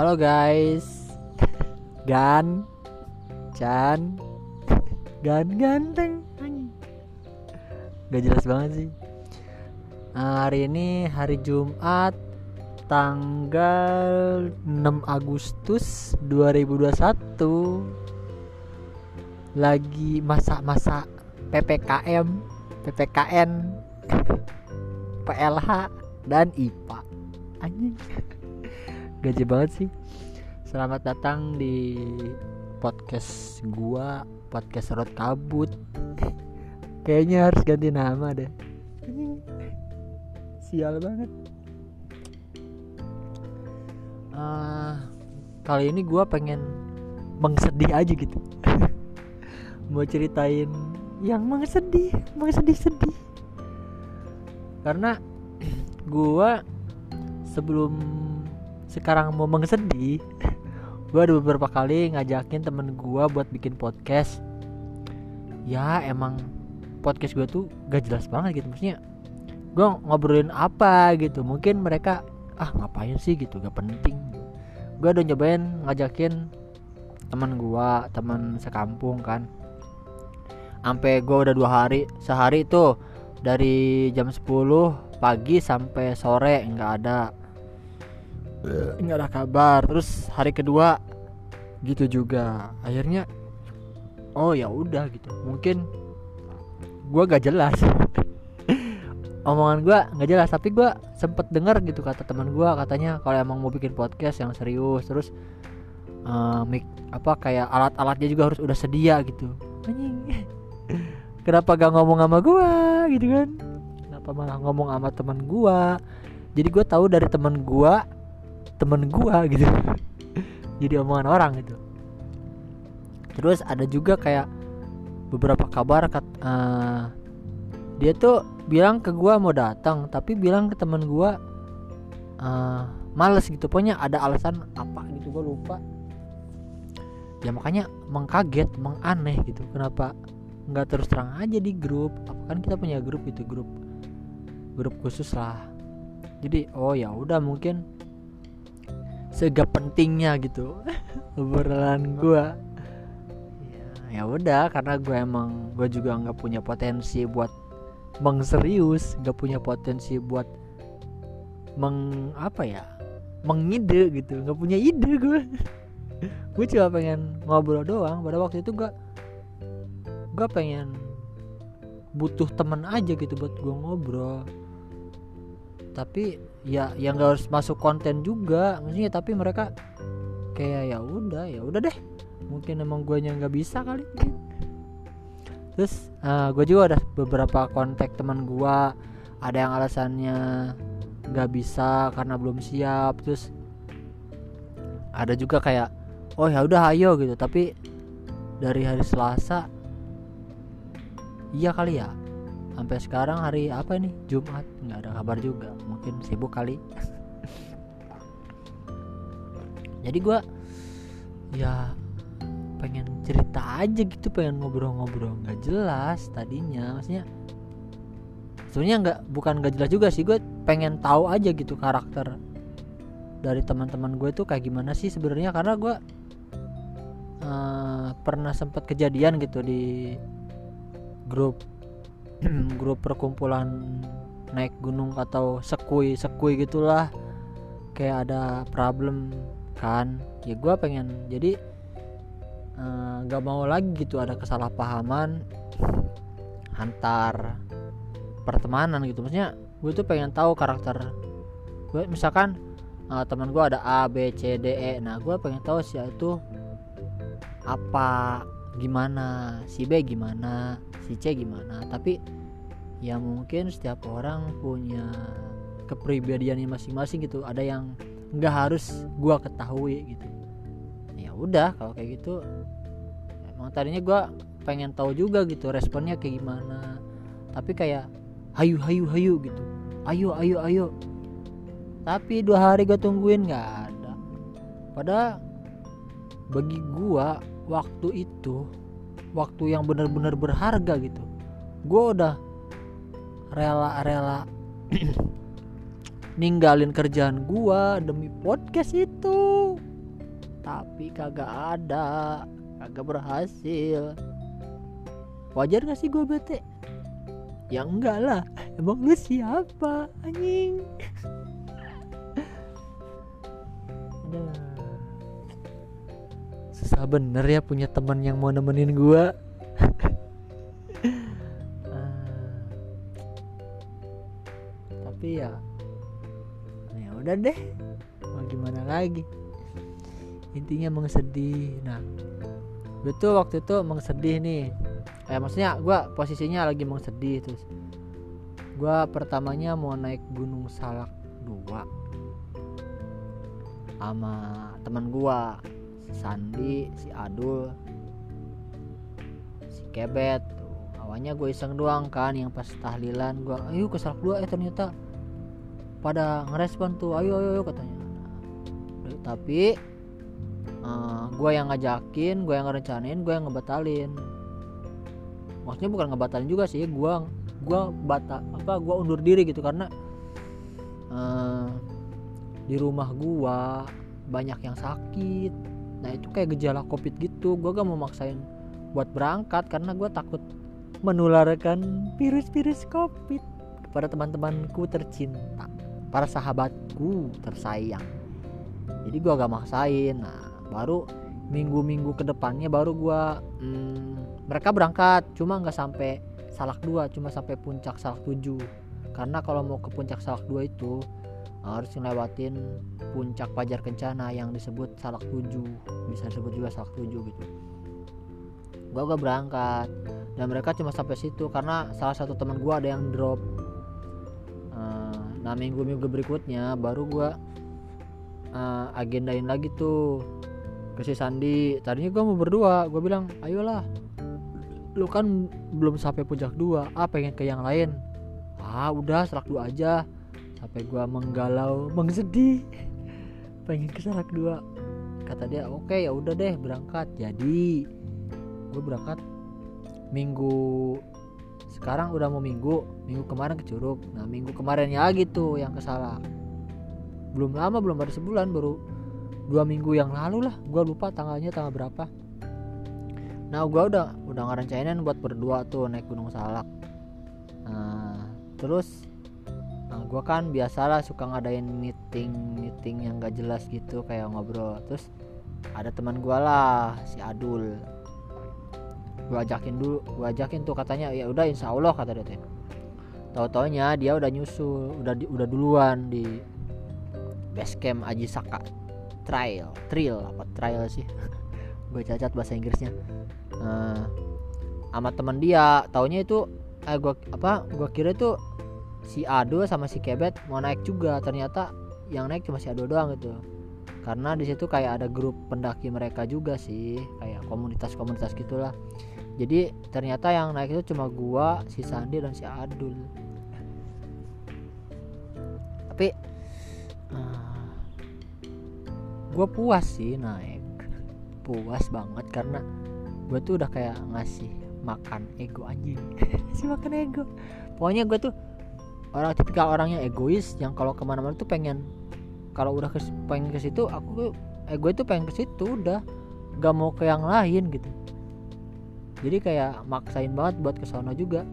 Halo guys. Gan. Chan. Gan ganteng. Gak jelas banget sih. Nah, Hari ini hari Jumat Tanggal 6 Agustus 2021 Lagi masa-masa PPKM PPKN PLH dan IPA Anjing gaji banget sih. Selamat datang di podcast gua Podcast Rot Kabut. Kayaknya harus ganti nama deh. Sial banget. Ah, Kali ini gua pengen Mengsedih aja gitu. Mau ceritain Yang mengsedih Mengsedih-sedih Karena Gua Sebelum sekarang mau mengsedih gue ada beberapa kali ngajakin temen gue buat bikin podcast. Ya emang podcast gue tuh gak jelas banget gitu. Maksudnya gue ngobrolin apa gitu. Mungkin mereka ah ngapain sih? gitu gak penting. Gue udah nyobain ngajakin teman gue teman sekampung kan. Sampai gue udah dua hari sehari tuh dari jam 10 pagi sampai sore nggak ada nggak ada kabar. Terus hari kedua gitu juga. Akhirnya oh ya udah gitu. Mungkin gua gak jelas. Omongan gua nggak jelas tapi gua sempet denger gitu kata teman gua. Katanya kalau emang mau bikin podcast yang serius terus uh, mic apa kayak alat-alatnya juga harus udah sedia gitu. Anjing. Kenapa gak ngomong sama gua? Gitu kan. Kenapa malah ngomong sama teman gua? Jadi gua tahu dari teman gua temen gua gitu. Jadi omongan orang gitu. Terus ada juga kayak beberapa kabar kat, uh, dia tuh bilang ke gua mau datang tapi bilang ke temen gua uh, males gitu. Pokoknya ada alasan apa gitu gua lupa. Ya makanya mengkaget menganeh gitu. Kenapa nggak terus terang aja di grup? Apa kan kita punya grup itu grup grup khusus lah. Jadi oh ya udah mungkin segap pentingnya gitu. Obrolan gue ya, ya udah karena gue emang gue juga nggak punya potensi buat mengserius nggak punya potensi buat meng apa ya mengide gitu. Nggak punya ide gue gue cuma pengen ngobrol doang. Pada waktu itu gue gue pengen butuh temen aja gitu buat gue ngobrol. Tapi ya yang gak harus masuk konten juga maksudnya tapi mereka kayak ya udah ya udah deh. Mungkin emang gue nya nggak bisa kali. Terus uh, gue juga ada beberapa kontak teman gue ada yang alasannya nggak bisa karena belum siap. Terus ada juga kayak oh ya udah ayo gitu. Tapi dari hari Selasa iya kali ya sampai sekarang hari apa ini? Jumat. Nggak ada kabar juga. Mungkin sibuk kali. Jadi gue ya pengen cerita aja gitu. Pengen ngobrol-ngobrol. Nggak jelas tadinya. Maksudnya sebenarnya nggak bukan nggak jelas juga sih. Gue pengen tahu aja gitu karakter dari teman-teman gue tuh kayak gimana sih sebenarnya. Karena gue uh, pernah sempat kejadian gitu di grup grup perkumpulan naik gunung atau sekui sekui gitulah. Kayak ada problem kan? Ya gue pengen jadi nggak uh, mau lagi gitu ada kesalahpahaman antar pertemanan gitu. Maksudnya gue tuh pengen tahu karakter gue misalkan uh, teman gue ada A B C D E. Nah gue pengen tahu sih itu apa gimana si B gimana si C gimana. Tapi ya mungkin setiap orang punya kepribadiannya masing-masing gitu. Ada yang nggak harus gua ketahui gitu. Ya udah kalau kayak gitu emang tadinya gua pengen tahu juga gitu responnya kayak gimana. Tapi kayak hayu hayu hayu gitu. Ayo ayo ayo. Tapi dua hari gue tungguin nggak ada. Padahal bagi gua waktu itu waktu yang benar-benar berharga gitu gue udah rela-rela ninggalin kerjaan gua demi podcast itu. Tapi kagak ada kagak berhasil. Wajar gak sih gue bete? Ya enggak lah emang lu siapa anjing? Aduh. Susah bener ya punya teman yang mau nemenin gue tapi ya ya udah deh. Mau gimana lagi? Intinya mengsedih nah betul waktu itu mengsedih nih. Eh maksudnya gue posisinya lagi mengsedih terus gue pertamanya mau naik gunung salak dua sama teman gue Sandi si Adul si Kebet. Tuh awalnya gue iseng doang kan yang pas tahlilan gue ayo ke salak dua eh ternyata pada ngerespon tuh ayo ayo, ayo katanya. Nah, tapi uh, eh, gue yang ngajakin gue yang ngerencanain gue yang ngebatalin. Maksudnya bukan ngebatalin juga sih gue gue bata apa gue undur diri gitu karena uh, di rumah gue banyak yang sakit nah itu kayak gejala covid gitu. Gue gak mau maksain buat berangkat karena gue takut menularkan virus-virus covid kepada teman-temanku tercinta para sahabatku tersayang. Jadi gue agak maksain. Nah baru minggu-minggu ke depannya baru gue hmm, mereka berangkat. Cuma nggak sampai salak dua cuma sampai puncak salak tujuh. Karena kalau mau ke puncak salak dua itu harus ngelewatin puncak pajar kencana yang disebut salak tujuh. Bisa disebut juga salak tujuh gitu. Gue gak berangkat. Dan mereka cuma sampai situ karena salah satu teman gue ada yang drop. Nah minggu-minggu berikutnya baru gue uh, agendain lagi tuh ke si Sandi. Tadinya gue mau berdua. Gue bilang ayolah. Lu kan belum sampai puncak dua. Ah pengen ke yang lain. Ah udah serak dua aja sampai gue menggalau mengsedih. Pengen ke serak dua. Kata dia oke okay, ya udah deh berangkat. Jadi gue berangkat minggu sekarang udah mau minggu minggu kemarin ke Curug. Nah minggu kemarin ya gitu yang kesalah belum lama belum baru sebulan baru dua minggu yang lalu lah. Gue lupa tanggalnya tanggal berapa. Nah gue udah udah ngerencanain buat berdua tuh naik gunung salak. Nah terus nah gue kan biasalah suka ngadain meeting meeting yang gak jelas gitu kayak ngobrol. Terus ada teman gue lah si Adul. Gue ajakin dulu gue ajakin tuh katanya ya udah insya Allah kata dia tahu taunya dia udah nyusul udah di, udah duluan di base camp Aji Saka trail trail apa trail sih? Gue cacat bahasa Inggrisnya. Uh, sama teman dia. Taunya itu eh gua apa gua kira itu si Ado sama si Kebet mau naik juga. Ternyata yang naik cuma si Ado doang gitu. Karena di situ kayak ada grup pendaki mereka juga sih kayak komunitas-komunitas gitulah. Jadi ternyata yang naik itu cuma gua si Sandi dan si Adul. Tapi uh, gua puas sih naik. Puas banget karena gua tuh udah kayak ngasih makan ego anjing. Si makan ego. Pokoknya gue tuh orang tipikal orangnya egois yang kalau ke mana-mana tuh pengen kalau udah ke pengen ke situ aku ego itu pengen ke situ udah gak mau ke yang lain gitu. Jadi kayak maksain banget buat ke sono juga.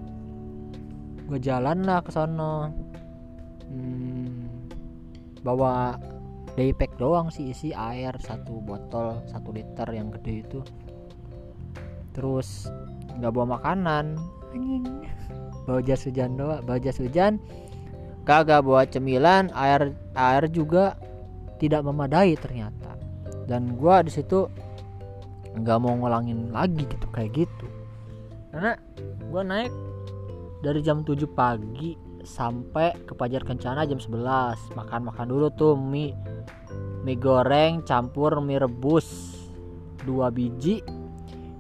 Gue jalan lah ke sono. Hmm, bawa daypack doang sih isi air satu botol satu liter yang gede itu. Terus nggak bawa makanan bawa jas hujan doang bawa jas hujan. Kagak bawa cemilan air air juga tidak memadai ternyata. Dan gua di situ nggak mau ngulangin lagi gitu kayak gitu. Karena gue naik dari jam 7 pagi sampai ke Pajar Kencana jam 11 makan-makan dulu tuh mie. Mie goreng campur mie rebus. Dua biji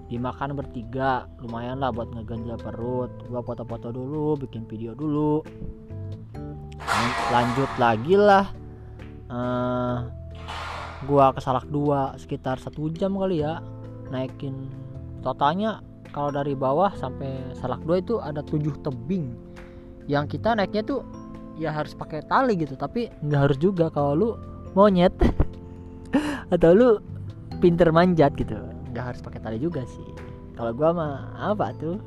dimakan bertiga. Lumayan lah buat ngeganjal perut. Gua foto-foto dulu bikin video dulu. Lanjut lagi lah. Uh, gua ke salak dua sekitar satu jam kali ya naikin. Totalnya kalau dari bawah sampai salak dua itu ada tujuh tebing. Yang kita naiknya tuh ya harus pakai tali gitu tapi nggak harus juga. Kalau lu monyet atau lu pinter manjat gitu nggak harus pakai tali juga sih. Kalau gua mah apa tuh?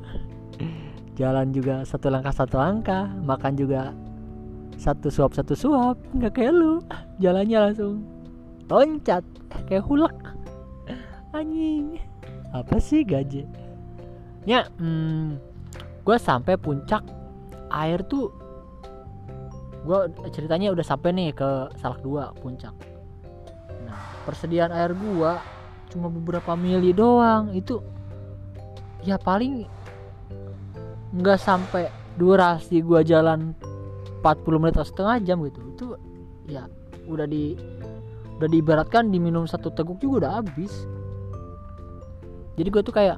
Jalan juga satu langkah satu langkah. Makan juga satu suap satu suap. Nggak kayak lu. Jalannya langsung loncat kayak hulek anjing. Apa sih gaje? Ya hmm, gue sampai puncak. Air tuh gue ceritanya udah sampai nih ke salak dua puncak. Nah persediaan air gua cuma beberapa mili doang. Itu ya paling nggak sampai durasi gua jalan 40 menit atau setengah jam gitu. Itu ya udah di udah diibaratkan diminum satu teguk juga udah habis. Jadi gue tuh kayak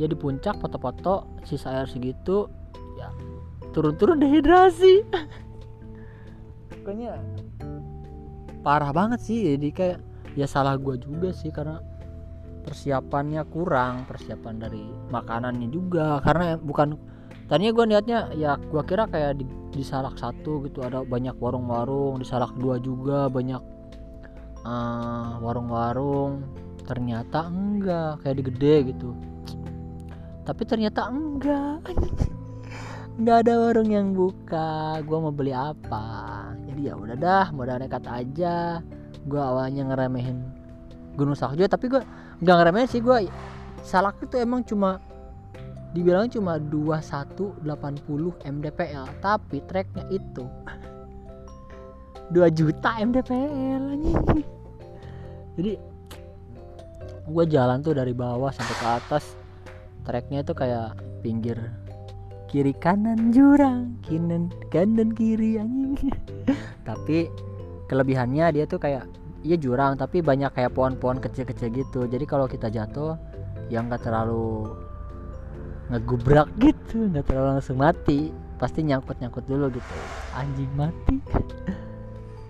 ya di puncak foto-foto sisa air segitu ya turun-turun dehidrasi. Pokoknya parah banget sih. Jadi kayak ya salah gue juga sih karena persiapannya kurang persiapan dari makanannya juga. Karena bukan tadinya gue niatnya ya gue kira kayak di, di salak satu gitu ada banyak warung-warung di salak dua juga banyak uh, warung-warung. Ternyata enggak kayak di gede gitu. Tapi ternyata enggak. Nggak ada warung yang buka. Gue mau beli apa? Jadi ya udah dah modal nekat aja gue awalnya ngeremehin gunung salak juga tapi gue nggak ngeremehin sih gue salak itu emang cuma dibilang cuma 2180 mdpl tapi tracknya itu 2 juta mdpl jadi gue jalan tuh dari bawah sampai ke atas tracknya itu kayak pinggir kiri kanan jurang kanan kanan kiri anjing. Tapi kelebihannya dia tuh kayak iya jurang tapi banyak kayak pohon-pohon kecil-kecil gitu. Jadi kalau kita jatuh yang gak terlalu ngegubrak gitu nggak terlalu langsung mati pasti nyangkut nyangkut dulu gitu. Anjing mati.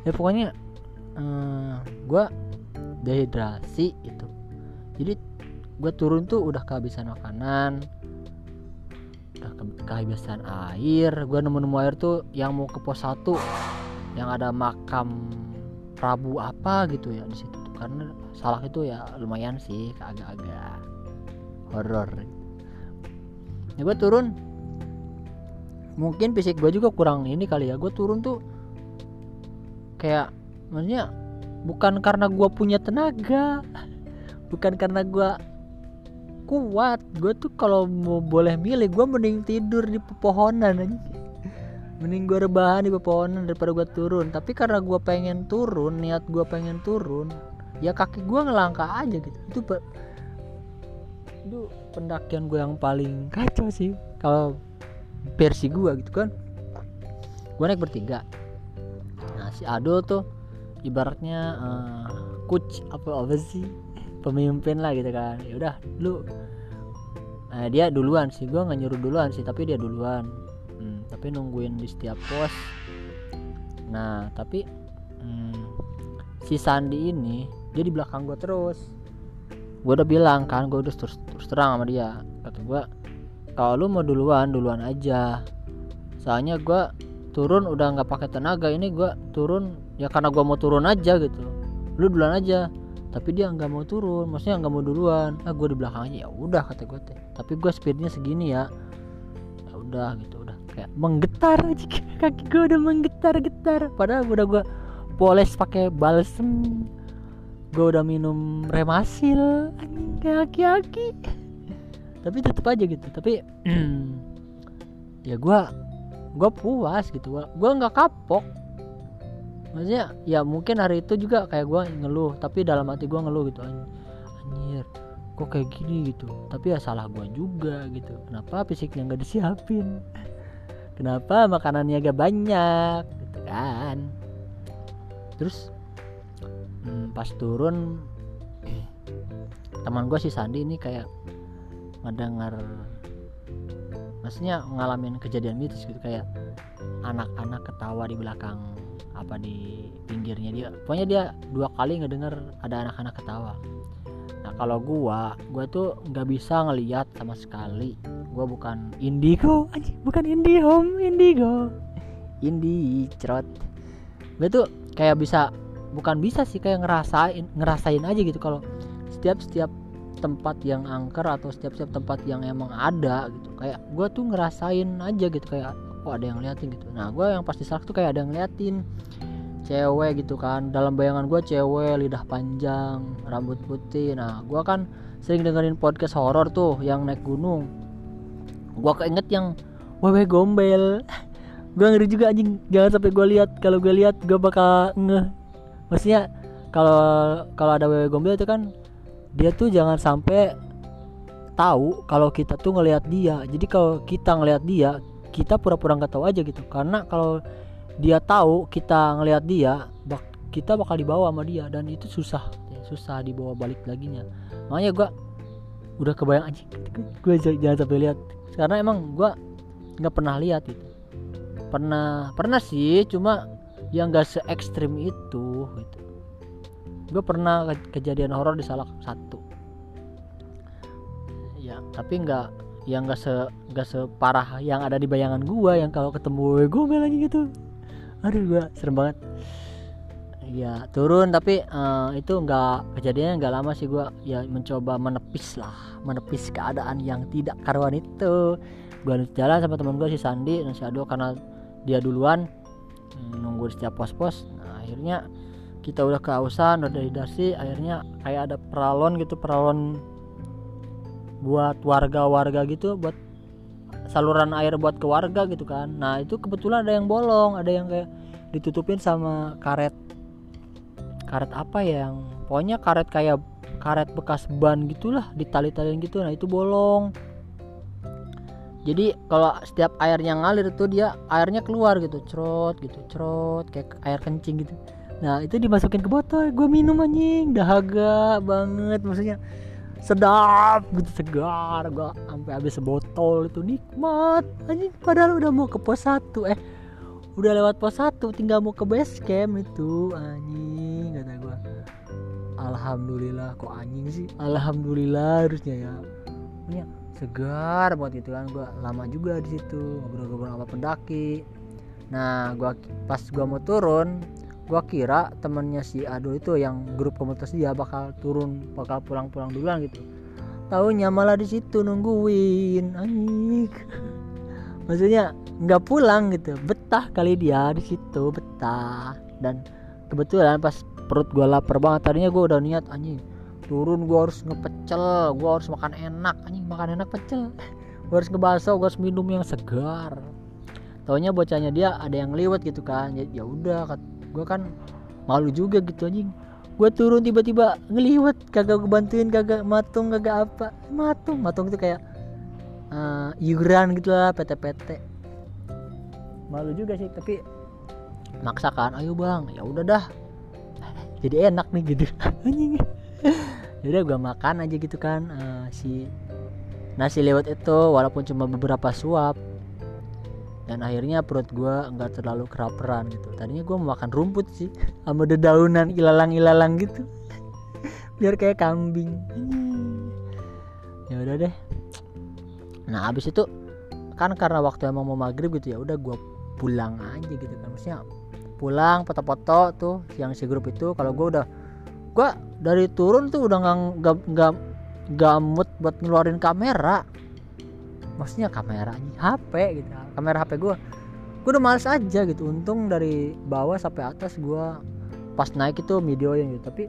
Ya pokoknya uh, eh, gue dehidrasi itu jadi gue turun tuh udah kehabisan makanan udah ke kehabisan air. Gue nemu nemu air tuh yang mau ke pos satu yang ada makam Prabu apa gitu ya di situ karena salah itu ya lumayan sih agak-agak horor. Ya gue turun. Mungkin fisik gue juga kurang ini kali ya. Gue turun tuh kayak maksudnya bukan karena gue punya tenaga bukan karena gue kuat. Gue tuh kalau mau boleh milih gue mending tidur di pepohonan aja mending gue rebahan di pepohonan daripada gue turun. Tapi karena gue pengen turun niat gue pengen turun ya kaki gue ngelangkah aja gitu. Itu itu pendakian gue yang paling kacau sih. Kalau versi gue gitu kan. Gue naik bertiga. Nah si Ado tuh ibaratnya uh, coach apa apa sih? Pemimpin lah gitu kan. Ya udah lu nah dia duluan sih. Gue nggak nyuruh duluan sih tapi dia duluan hmm, tapi nungguin di setiap pos. Nah tapi hmm, si Sandi ini dia di belakang gue terus. Gue udah bilang kan gue udah terus, terus terang sama dia. Kata gue kalau lu mau duluan duluan aja. Soalnya gue turun udah nggak pakai tenaga ini gue turun ya karena gue mau turun aja gitu. Lu duluan aja. Tapi dia nggak mau turun maksudnya nggak mau duluan. Ah gue di belakang aja. Ya udah kata gue teh. Tapi gue speednya segini ya udah gitu udah kayak menggetar aja kaki gue udah menggetar-getar. Padahal udah gue poles pakai balsem gue udah minum remasil anjing kayak aki-aki tapi tetep aja gitu tapi ya gue gue puas gitu gue nggak kapok. Maksudnya ya mungkin hari itu juga kayak gue ngeluh tapi dalam hati gue ngeluh gitu anjir kok kayak gini gitu. Tapi ya salah gue juga gitu. Kenapa fisiknya nggak disiapin? Kenapa makanannya gak banyak? Gitu kan. Terus hmm, pas turun teman gue si Sandi ini kayak ngedengar maksudnya ngalamin kejadian mitis gitu kayak anak-anak ketawa di belakang apa di pinggirnya dia. Pokoknya dia dua kali ngedenger ada anak-anak ketawa nah kalau gua gua tuh nggak bisa ngeliat sama sekali. Gua bukan indigo bukan indie home indigo. Indie cerot gue tuh kayak bisa bukan bisa sih kayak ngerasain ngerasain aja gitu kalau setiap setiap tempat yang angker atau setiap setiap tempat yang emang ada gitu. Kayak gue tuh ngerasain aja gitu kayak kok ada yang liatin gitu. Nah gue yang pasti salah tuh kayak ada yang liatin cewek gitu kan. Dalam bayangan gue cewek lidah panjang rambut putih. Nah gue kan sering dengerin podcast horor tuh yang naik gunung. Gue keinget yang wewe gombel. Gue ngeri juga anjing. Jangan sampai gue lihat. Kalau gue lihat gue bakal nge maksudnya kalau kalau ada wewe gombel itu kan dia tuh jangan sampai tahu kalau kita tuh ngelihat dia. Jadi kalau kita ngelihat dia kita pura-pura nggak tahu aja gitu. Karena kalau dia tahu kita ngelihat dia bak kita bakal dibawa sama dia dan itu susah ya, susah dibawa balik lagi nya makanya gue udah kebayang aja gue jangan sampai lihat. Karena emang gue nggak pernah lihat itu. Pernah pernah sih cuma yang gak se ekstrim itu gitu. Gue pernah ke kejadian horor di salah satu. Ya tapi nggak yang gak se gak separah yang ada di bayangan gue yang kalau ketemu gue lagi gitu aduh gua serem banget. Ya turun tapi uh, itu nggak kejadiannya nggak lama sih gua. Ya mencoba menepis lah menepis keadaan yang tidak karuan itu. Gua jalan sama teman gua si Sandi dan si Ado karena dia duluan hmm, nunggu di setiap pos-pos. Nah akhirnya kita udah kehausan udah dehidrasi akhirnya kayak ada peralon gitu peralon buat warga-warga gitu buat saluran air buat ke warga gitu kan. Nah itu kebetulan ada yang bolong ada yang kayak ditutupin sama karet. Karet apa ya yang pokoknya karet kayak karet bekas ban gitulah ditali-taliin gitu. Nah itu bolong. Jadi kalau setiap airnya ngalir itu dia airnya keluar gitu cerot gitu cerot kayak air kencing gitu. Nah itu dimasukin ke botol gue minum anjing. Dahaga banget maksudnya sedap gitu segar gua sampai habis sebotol itu nikmat. Anjing padahal udah mau ke pos satu eh udah lewat pos satu tinggal mau ke base camp itu anjing kata gua. Alhamdulillah kok anjing sih? Alhamdulillah harusnya ya. Punya segar buat itu kan gua lama juga di situ ngobrol-ngobrol sama pendaki. Nah gua pas gua mau turun gua kira temennya si Ado itu yang grup komunitas dia bakal turun bakal pulang-pulang duluan gitu. Tahunya malah di situ nungguin anjing. Maksudnya nggak pulang gitu betah kali dia di situ betah. Dan kebetulan pas perut gua lapar banget tadinya gua udah niat anjing turun gua harus ngepecel gua harus makan enak anjing makan enak pecel. Gua harus ngebaso gua harus minum yang segar. Taunya bocahnya dia ada yang liwat gitu kan ya, ya udah gue kan malu juga gitu anjing. Gue turun tiba-tiba ngeliwat kagak gue bantuin kagak matung kagak apa. Matung matung itu kayak uh, iuran gitu lah PT-PT malu juga sih tapi maksakan ayo bang ya udah dah. Jadi enak nih gitu. Anjing. Jadi gue makan aja gitu kan uh, si nasi lewat itu walaupun cuma beberapa suap dan akhirnya perut gue nggak terlalu keraperan gitu. Tadinya gue makan rumput sih sama dedaunan ilalang ilalang gitu. Biar kayak kambing. Ya udah deh. Nah abis itu kan karena waktu emang mau maghrib gitu ya udah gue pulang aja gitu kan. Maksudnya pulang foto-foto tuh yang si grup itu. Kalau gue udah gue dari turun tuh udah nggak nggak nggak mood buat ngeluarin kamera maksudnya kamera HP gitu. Kamera HP gue gue udah males aja gitu. Untung dari bawah sampai atas gue pas naik itu videoin gitu. Tapi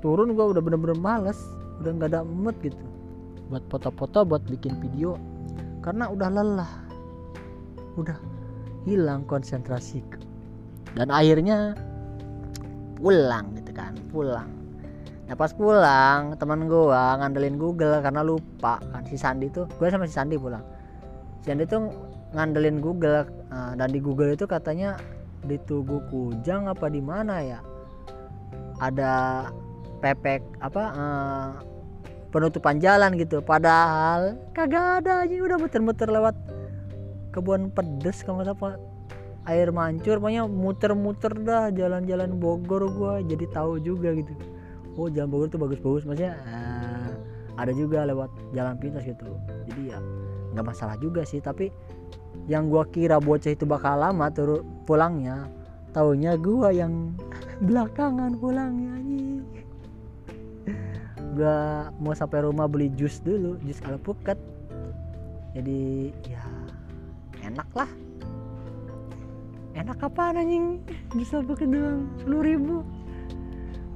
turun gue udah bener-bener males. Udah nggak ada mood gitu. Buat foto-foto buat bikin video. Karena udah lelah. Udah hilang konsentrasi. Dan akhirnya pulang gitu kan pulang nah pas pulang teman gue ngandelin Google karena lupa kan si Sandi tuh gue sama si Sandi pulang. Si Sandi tuh ngandelin Google uh, dan di Google itu katanya di Tugu Kujang apa di mana ya? Ada pepek apa uh, penutupan jalan gitu. Padahal kagak ada aja udah muter-muter lewat kebun pedes kamu apa air mancur pokoknya muter-muter dah jalan-jalan Bogor gua jadi tahu juga gitu oh jalan Bogor tuh bagus-bagus maksudnya uh, ada juga lewat jalan pintas gitu. Jadi ya nggak masalah juga sih tapi yang gua kira bocah itu bakal lama turun pulangnya taunya gua yang belakangan pulangnya anjing. Gua mau sampai rumah beli jus dulu jus alpukat jadi ya enak lah. Enak apa anjing? Jus alpukat doang sepuluh ribu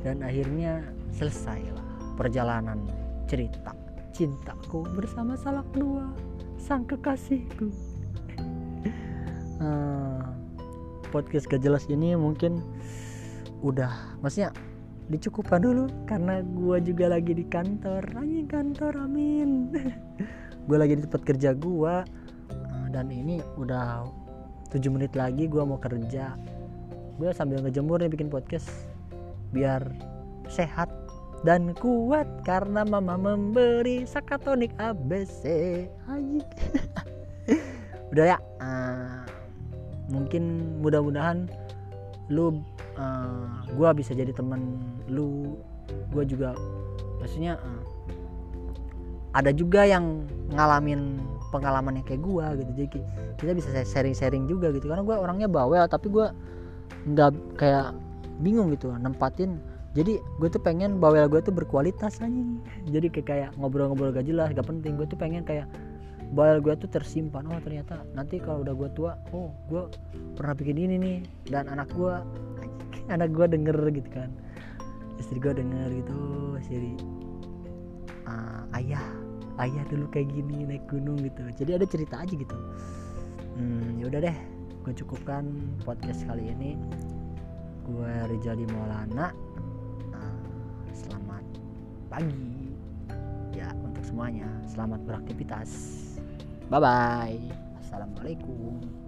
dan akhirnya selesai lah perjalanan cerita cintaku bersama salak dua sang kekasihku. Uh, podcast gak jelas ini mungkin udah maksudnya dicukupkan dulu karena gue juga lagi di kantor. Anjing kantor amin. Gue lagi di tempat kerja gue uh, dan ini udah 7 menit lagi gue mau kerja. Gue sambil ngejemur nih bikin podcast biar sehat dan kuat karena mama memberi sakatonik ABC anjing. Udah ya uh, mungkin mudah-mudahan lu uh, gua bisa jadi teman lu. Gua juga maksudnya uh, ada juga yang ngalamin pengalaman yang kayak gua gitu. Jadi kita bisa sharing-sharing juga gitu. Karena gua orangnya bawel tapi gua nggak kayak bingung gitu nempatin. Jadi gue tuh pengen bawel gue tuh berkualitas aja jadi kayak kayak ngobrol-ngobrol gak jelas gak penting. Gue tuh pengen kayak bawel gue tuh tersimpan. Oh ternyata nanti kalau udah gue tua oh gue pernah bikin ini nih dan anak gue anak gue denger gitu kan. Istri gue denger gitu istri uh, ayah ayah dulu kayak gini naik gunung gitu. Jadi ada cerita aja gitu. Hmm, ya udah deh gue cukupkan podcast kali ini gue Rizali Maulana pagi. Ya untuk semuanya selamat beraktivitas. Bye bye assalamualaikum